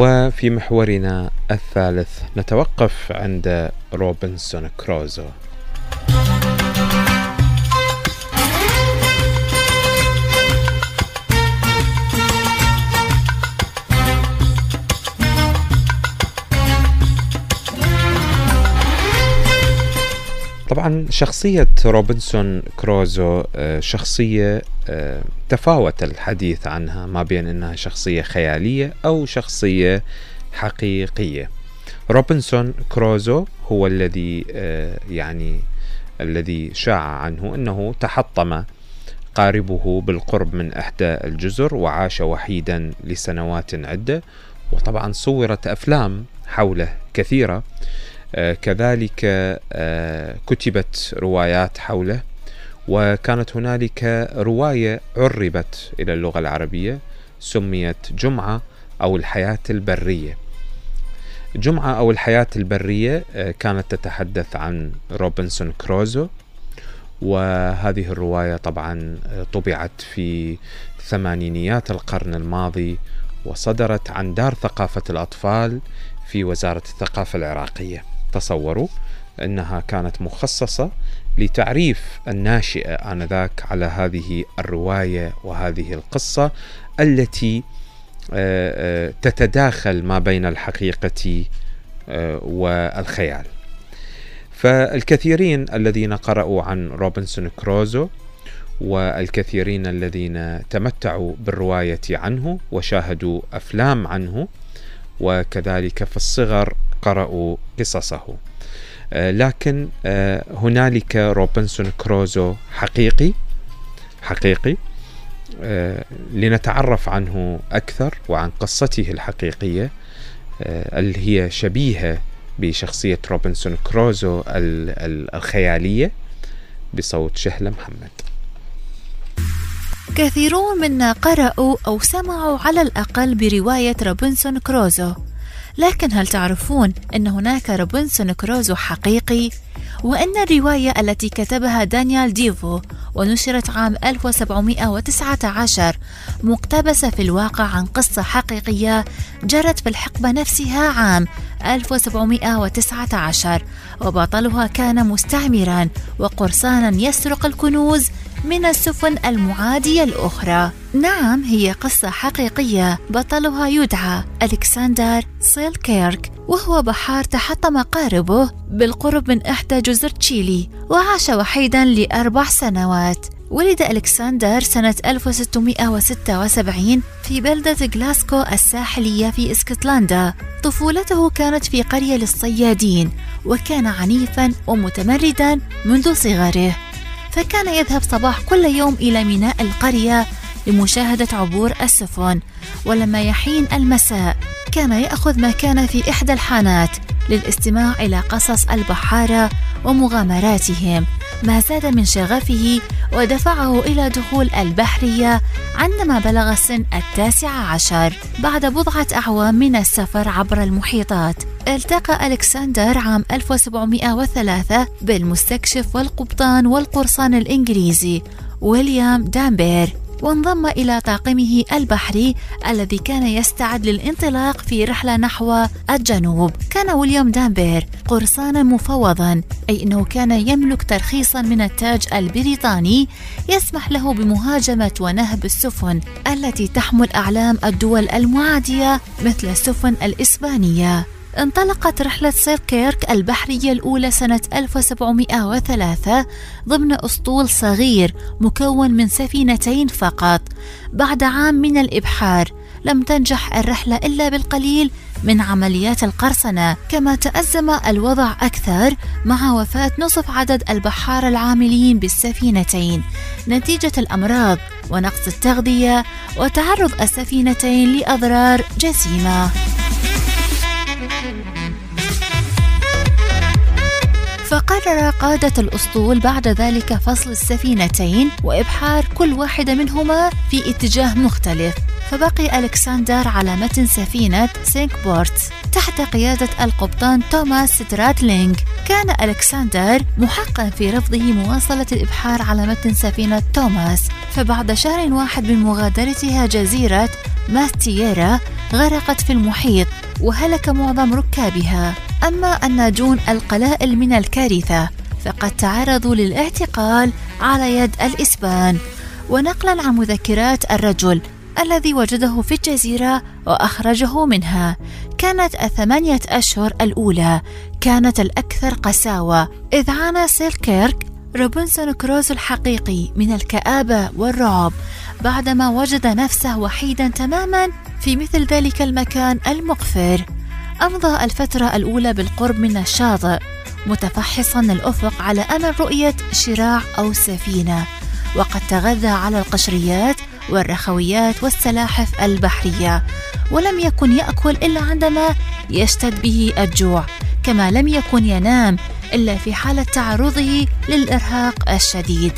وفي محورنا الثالث نتوقف عند روبنسون كروزو. طبعا شخصية روبنسون كروزو آه، شخصية آه، تفاوت الحديث عنها ما بين إنها شخصية خيالية أو شخصية حقيقية. روبنسون كروزو هو الذي آه، يعني الذي شاع عنه إنه تحطم قاربه بالقرب من إحدى الجزر وعاش وحيدا لسنوات عدة وطبعا صورت أفلام حوله كثيرة كذلك آه، كتبت روايات حوله وكانت هنالك رواية عربت إلى اللغة العربية سميت جمعة أو الحياة البرية. جمعة أو الحياة البرية آه، كانت تتحدث عن روبنسون كروزو وهذه الرواية طبعا طبعت في ثمانينيات القرن الماضي وصدرت عن دار ثقافة الأطفال في وزارة الثقافة العراقية. تصوروا أنها كانت مخصصة لتعريف الناشئة آنذاك على هذه الرواية وهذه القصة التي آه، آه، تتداخل ما بين الحقيقة آه، والخيال. فالكثيرين الذين قرأوا عن روبنسون كروزو والكثيرين الذين تمتعوا بالرواية عنه وشاهدوا أفلام عنه وكذلك في الصغر قرأوا قصصه. لكن هنالك روبنسون كروزو حقيقي حقيقي آه، لنتعرف عنه أكثر وعن قصته الحقيقية آه، اللي هي شبيهة بشخصية روبنسون كروزو الخيالية بصوت شهلة محمد. كثيرون منا قرأوا أو سمعوا على الأقل برواية روبنسون كروزو. لكن هل تعرفون أن هناك روبنسون كروزو حقيقي؟ وأن الرواية التي كتبها دانيال ديفو ونشرت عام 1719 مقتبسة في الواقع عن قصة حقيقية جرت في الحقبة نفسها عام 1719 وبطلها كان مستعمرا وقرصانا يسرق الكنوز من السفن المعادية الأخرى. نعم هي قصة حقيقية. بطلها يدعى ألكسندر سيلكيرك وهو بحار تحطم قاربه بالقرب من إحدى جزر تشيلي وعاش وحيدا لأربع سنوات. ولد ألكسندر سنة 1676 في بلدة غلاسكو الساحلية في إسكتلندا. طفولته كانت في قرية للصيادين وكان عنيفا ومتمردا منذ صغره. فكان يذهب صباح كل يوم إلى ميناء القرية لمشاهدة عبور السفن ولما يحين المساء كان يأخذ مكان في إحدى الحانات للاستماع إلى قصص البحارة ومغامراتهم. ما زاد من شغفه ودفعه إلى دخول البحرية عندما بلغ سن التاسع عشر بعد بضعة أعوام من السفر عبر المحيطات. التقى ألكسندر عام 1703 بالمستكشف والقبطان والقرصان الإنجليزي ويليام دامبير وانضم إلى طاقمه البحري الذي كان يستعد للانطلاق في رحلة نحو الجنوب. كان ويليام دامبير قرصانا مفوضا أي أنه كان يملك ترخيصا من التاج البريطاني يسمح له بمهاجمة ونهب السفن التي تحمل أعلام الدول المعادية مثل السفن الإسبانية. انطلقت رحلة سيركيرك البحرية الأولى سنة 1703 ضمن أسطول صغير مكون من سفينتين فقط. بعد عام من الإبحار لم تنجح الرحلة إلا بالقليل من عمليات القرصنة. كما تأزم الوضع أكثر مع وفاة نصف عدد البحارة العاملين بالسفينتين. نتيجة الأمراض ونقص التغذية وتعرض السفينتين لأضرار جسيمة. فقرر قادة الأسطول بعد ذلك فصل السفينتين وإبحار كل واحدة منهما في اتجاه مختلف فبقي ألكسندر على متن سفينة سينك بورت تحت قيادة القبطان توماس ستراتلينج كان ألكسندر محقا في رفضه مواصلة الإبحار على متن سفينة توماس فبعد شهر واحد من مغادرتها جزيرة ماستييرا غرقت في المحيط وهلك معظم ركابها. أما الناجون القلائل من الكارثة فقد تعرضوا للاعتقال على يد الإسبان. ونقلا عن مذكرات الرجل الذي وجده في الجزيرة وأخرجه منها. كانت الثمانية أشهر الأولى كانت الأكثر قساوة. إذ عانى سيلكيرك روبنسون كروز الحقيقي من الكآبة والرعب بعدما وجد نفسه وحيدا تماما في مثل ذلك المكان المقفر. أمضى الفترة الأولى بالقرب من الشاطئ متفحصا الأفق على أمل رؤية شراع أو سفينة. وقد تغذى على القشريات والرخويات والسلاحف البحرية. ولم يكن يأكل إلا عندما يشتد به الجوع كما لم يكن ينام إلا في حالة تعرضه للإرهاق الشديد.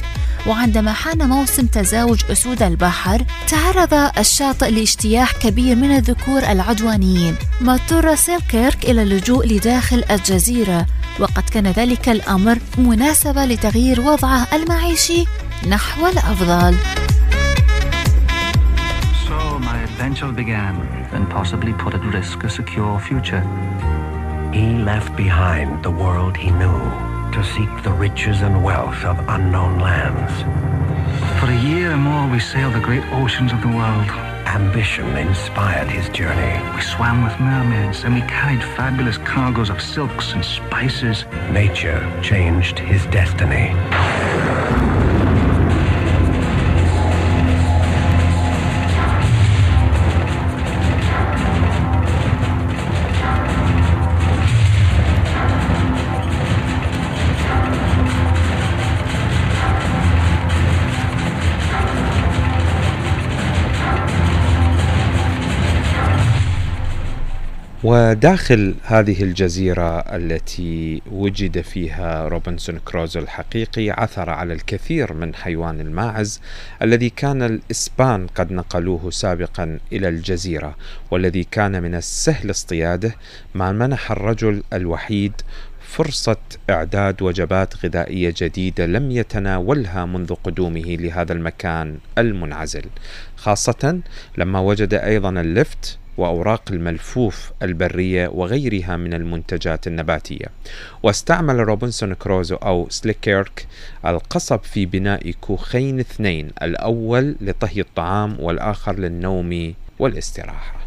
وعندما حان موسم تزاوج أسود البحر تعرض الشاطئ لاجتياح كبير من الذكور العدوانيين. ما اضطر سيلكيرك إلى اللجوء لداخل الجزيرة وقد كان ذلك الأمر مناسبة لتغيير وضعه المعيشي نحو الأفضل. So my adventure began and possibly put at risk a secure future. He left behind the world he knew. To seek the riches and wealth of unknown lands. For a year or more, we sailed the great oceans of the world. Ambition inspired his journey. We swam with mermaids and we carried fabulous cargoes of silks and spices. Nature changed his destiny. وداخل هذه الجزيرة التي وجد فيها روبنسون كروزو الحقيقي عثر على الكثير من حيوان الماعز الذي كان الإسبان قد نقلوه سابقا إلى الجزيرة والذي كان من السهل اصطياده ما منح الرجل الوحيد فرصة إعداد وجبات غذائية جديدة لم يتناولها منذ قدومه لهذا المكان المنعزل خاصة لما وجد أيضا اللفت وأوراق الملفوف البرية وغيرها من المنتجات النباتية. واستعمل روبنسون كروزو أو سليكيرك القصب في بناء كوخين اثنين، الأول لطهي الطعام والآخر للنوم والاستراحة.